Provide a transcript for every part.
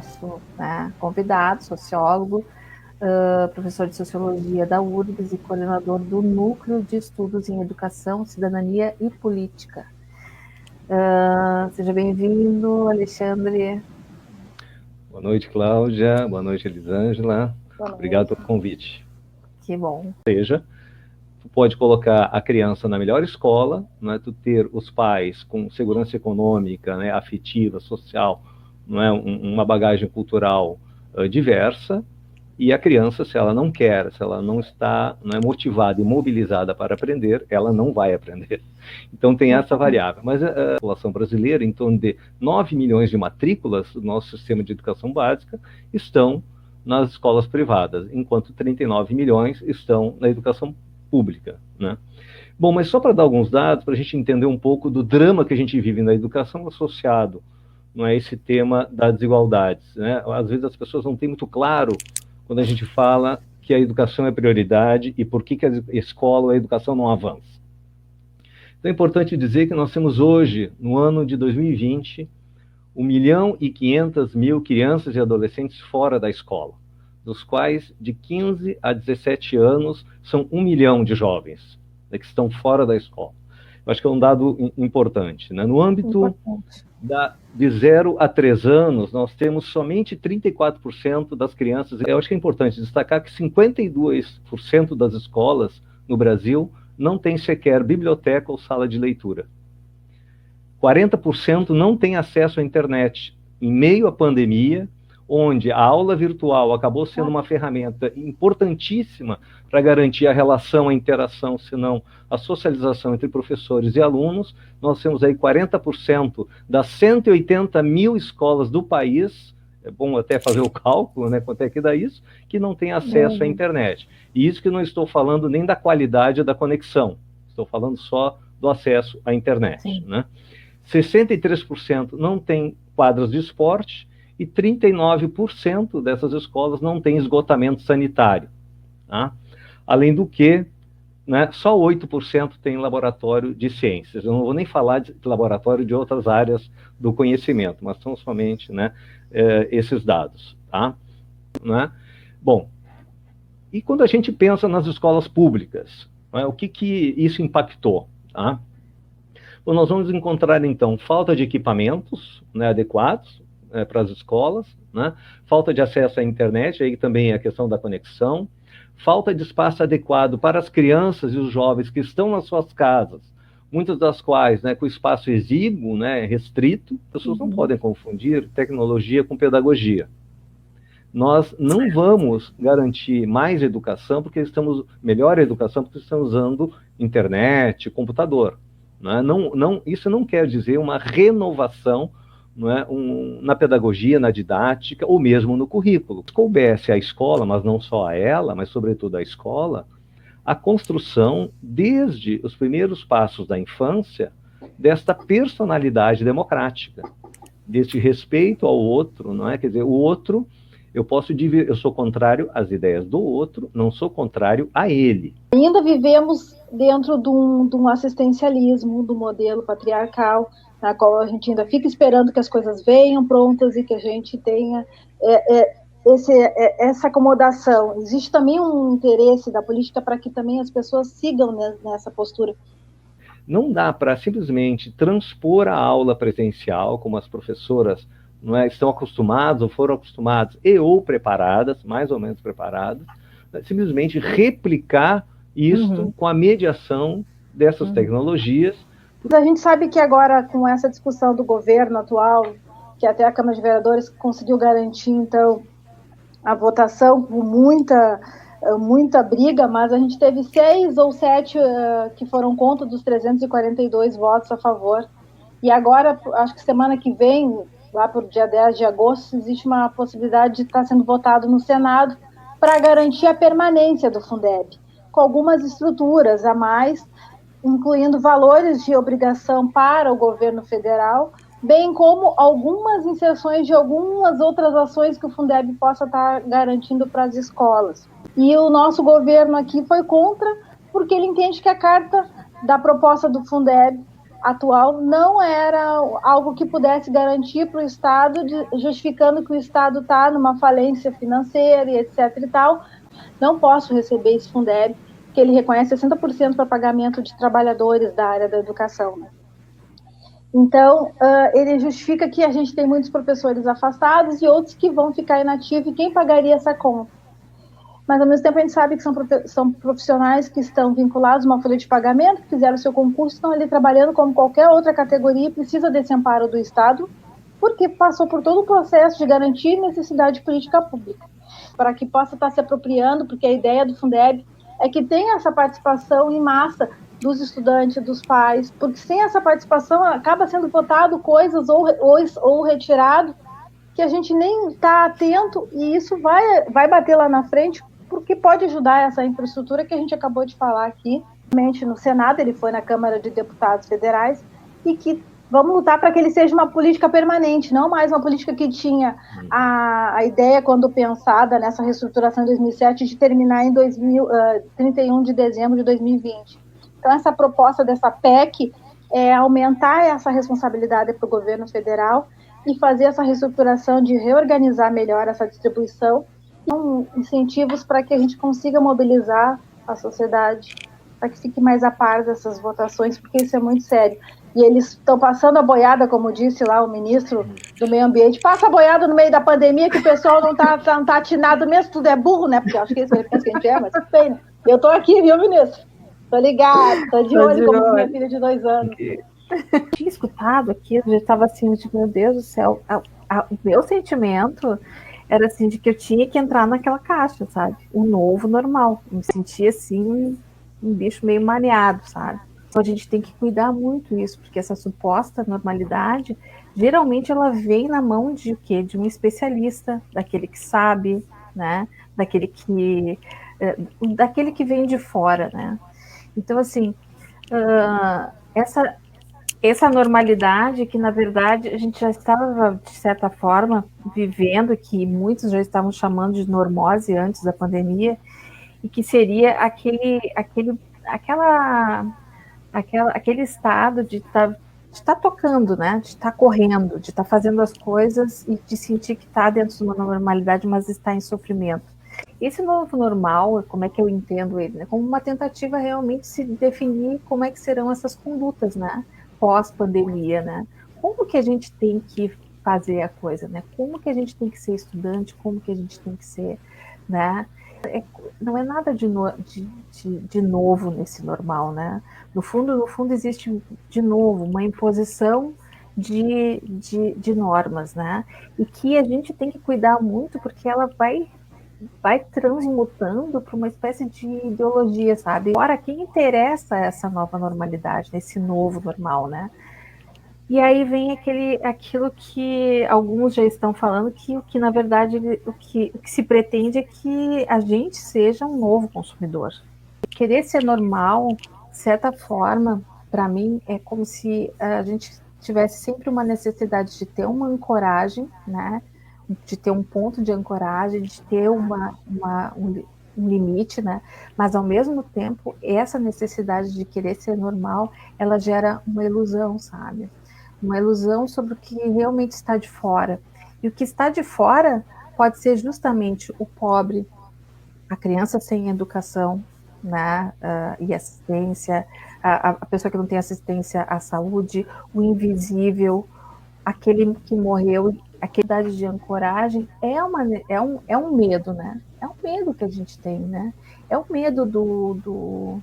nosso né, convidado, sociólogo, uh, professor de Sociologia da URGS e coordenador do Núcleo de Estudos em Educação, Cidadania e Política. Uh, seja bem-vindo, Alexandre. Boa noite, Cláudia. Boa noite, Elisângela. Boa Obrigado pelo convite. Que bom. Seja, pode colocar a criança na melhor escola, né, tu ter os pais com segurança econômica, né, afetiva, social, não é, um, uma bagagem cultural uh, diversa, e a criança, se ela não quer, se ela não está não é motivada e mobilizada para aprender, ela não vai aprender. Então tem essa variável. Mas a, população brasileira, em torno de 9 milhões de matrículas do nosso sistema de educação básica, estão nas escolas privadas, enquanto 39 milhões estão na educação pública. Né? Bom, mas só para dar alguns dados, para a gente entender um pouco do drama que a gente vive na educação associado não é esse tema das desigualdades. Né? Às vezes as pessoas não têm muito claro quando a gente fala que a educação é prioridade e por que, que a escola, a educação não avança. Então é importante dizer que nós temos hoje, no ano de 2020, 1 milhão e 500 mil crianças e adolescentes fora da escola, dos quais de 15 a 17 anos são 1 milhão de jovens né, que estão fora da escola. Acho que é um dado importante. Né? No âmbito importante da, de 0 a 3 anos, nós temos somente 34% das crianças. Eu acho que é importante destacar que 52% das escolas no Brasil não tem sequer biblioteca ou sala de leitura. 40% não tem acesso à internet. Em meio à pandemia, onde a aula virtual acabou sendo uma ferramenta importantíssima para garantir a relação, a interação, se não a socialização entre professores e alunos, nós temos aí 40% das 180 mil escolas do país, é bom até fazer o cálculo, né, quanto é que dá isso, que não tem acesso uhum. à internet. E isso que não estou falando nem da qualidade da conexão, estou falando só do acesso à internet. Sim. Né? 63% não tem quadras de esporte, e 39% dessas escolas não têm esgotamento sanitário. Tá? Além do que, né, só 8% tem laboratório de ciências. Eu não vou nem falar de laboratório de outras áreas do conhecimento, mas são somente né, é, esses dados. Tá? Né? Bom, e quando a gente pensa nas escolas públicas, né, o que, que isso impactou? Tá? Bom, nós vamos encontrar, então, falta de equipamentos né, adequados, é, para as escolas, né? falta de acesso à internet, aí também a questão da conexão, falta de espaço adequado para as crianças e os jovens que estão nas suas casas, muitas das quais né, com espaço exíguo, né, restrito, as pessoas uhum. não podem confundir tecnologia com pedagogia. Nós não vamos garantir mais educação porque estamos melhor educação porque estamos usando internet, computador. Né? Não, não, isso não quer dizer uma renovação não é, um, na pedagogia, na didática ou mesmo no currículo. Se coubesse à escola, mas não só a ela, mas sobretudo à escola, a construção, desde os primeiros passos da infância, desta personalidade democrática, deste respeito ao outro, não é? Quer dizer, o outro, eu posso dividir, eu sou contrário às ideias do outro, não sou contrário a ele. Ainda vivemos dentro de um, de um assistencialismo, do modelo patriarcal, na qual a gente ainda fica esperando que as coisas venham prontas e que a gente tenha é, é, esse, é, essa acomodação. Existe também um interesse da política para que também as pessoas sigam nessa postura. Não dá para simplesmente transpor a aula presencial, como as professoras não é, estão acostumadas ou foram acostumadas e ou preparadas, mais ou menos preparadas, né, simplesmente replicar isso uhum. com a mediação dessas uhum. tecnologias a gente sabe que agora, com essa discussão do governo atual, que até a Câmara de Vereadores conseguiu garantir, então, a votação com muita, muita briga, mas a gente teve seis ou sete uh, que foram contra dos 342 votos a favor. E agora, acho que semana que vem, lá o dia 10 de agosto, existe uma possibilidade de estar sendo votado no Senado para garantir a permanência do Fundeb, com algumas estruturas a mais incluindo valores de obrigação para o governo federal, bem como algumas inserções de algumas outras ações que o Fundeb possa estar garantindo para as escolas. E o nosso governo aqui foi contra, porque ele entende que a carta da proposta do Fundeb atual não era algo que pudesse garantir para o Estado, justificando que o Estado está numa falência financeira e etc e tal, não posso receber esse Fundeb, que ele reconhece 60% para pagamento de trabalhadores da área da educação. Né? Então, uh, ele justifica que a gente tem muitos professores afastados e outros que vão ficar inativos, e quem pagaria essa conta? Mas, ao mesmo tempo, a gente sabe que são, são profissionais que estão vinculados a uma folha de pagamento, que fizeram seu concurso, estão ali trabalhando como qualquer outra categoria e precisa desse amparo do Estado, porque passou por todo o processo de garantir necessidade de política pública, para que possa estar se apropriando, porque a ideia do Fundeb é que tenha essa participação em massa dos estudantes, dos pais, porque sem essa participação acaba sendo votado coisas ou, ou, ou retirado que a gente nem está atento e isso vai, vai bater lá na frente, porque pode ajudar essa infraestrutura que a gente acabou de falar aqui. No Senado, ele foi na Câmara de Deputados Federais, e que vamos lutar para que ele seja uma política permanente, não mais uma política que tinha a, a ideia, quando pensada nessa reestruturação em 2007, de terminar em 2000, uh, 31 de dezembro de 2020. Então, essa proposta dessa PEC é aumentar essa responsabilidade para o governo federal e fazer essa reestruturação de reorganizar melhor essa distribuição, incentivos para que a gente consiga mobilizar a sociedade para que fique mais a par dessas votações, porque isso é muito sério. E eles estão passando a boiada, como disse lá o ministro do Meio Ambiente, passa a boiada no meio da pandemia, que o pessoal não está tá, tá atinado mesmo, tudo é burro, né? Porque acho que isso pensa que a gente é, mas tudo bem, né? Eu estou aqui, viu, ministro? Tô ligado, tô de tô olho de como olho. minha filha de dois anos. Eu tinha escutado aqui, eu já estava assim, tipo, meu Deus do céu, a, a, o meu sentimento era assim, de que eu tinha que entrar naquela caixa, sabe? O novo normal. Eu me sentia assim, um bicho meio mareado, sabe? Então a gente tem que cuidar muito isso, porque essa suposta normalidade, geralmente ela vem na mão de o quê? De um especialista, daquele que sabe, né? Daquele que é, daquele que vem de fora, né? Então assim, uh, essa essa normalidade que na verdade a gente já estava de certa forma vivendo, que muitos já estavam chamando de normose antes da pandemia, e que seria aquele, aquele, aquela, aquela, aquele estado de estar tá, tá tocando, né? De estar tá correndo, de estar tá fazendo as coisas e de sentir que está dentro de uma normalidade, mas está em sofrimento. Esse novo normal, como é que eu entendo ele? Né? Como uma tentativa realmente de se definir como é que serão essas condutas, né? Pós-pandemia, né? Como que a gente tem que fazer a coisa, né? Como que a gente tem que ser estudante, como que a gente tem que ser, né? É, não é nada de, no, de, de, de, novo nesse normal, né? No fundo, no fundo existe de novo uma imposição de, de, de normas, né? E que a gente tem que cuidar muito porque ela vai vai transmutando para uma espécie de ideologia, sabe? Agora, quem interessa essa nova normalidade, esse novo normal, né? E aí vem aquele, aquilo que alguns já estão falando, que o que na verdade o que, o que se pretende é que a gente seja um novo consumidor. Querer ser normal, de certa forma, para mim, é como se a gente tivesse sempre uma necessidade de ter uma ancoragem, né? de ter um ponto de ancoragem, de ter uma, uma um, um limite, né? Mas ao mesmo tempo, essa necessidade de querer ser normal, ela gera uma ilusão, sabe? Uma ilusão sobre o que realmente está de fora. E o que está de fora pode ser justamente o pobre, a criança sem educação né, uh, e assistência, a, a, pessoa que não tem assistência à saúde, o invisível, aquele que morreu, aquela idade de ancoragem, é, uma, é, um, é um medo, né? É um medo que a gente tem, né? É o medo do, do,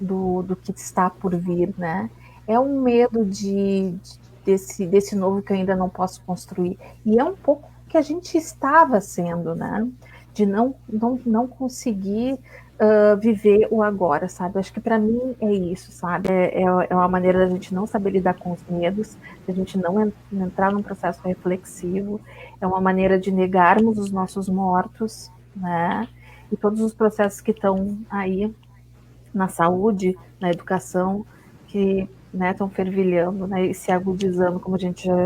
do, do que está por vir, né? É um medo de, de desse, desse novo que eu ainda não posso construir. E é um pouco que a gente estava sendo, né? De não, não, não conseguir uh, viver o agora, sabe? Acho que para mim é isso, sabe? É, é, é, uma maneira da gente não saber lidar com os medos, da gente não entrar num processo reflexivo, é uma maneira de negarmos os nossos mortos, né? E todos os processos que estão aí na saúde, na educação, que estão né, fervilhando né, e se agudizando, como a gente já,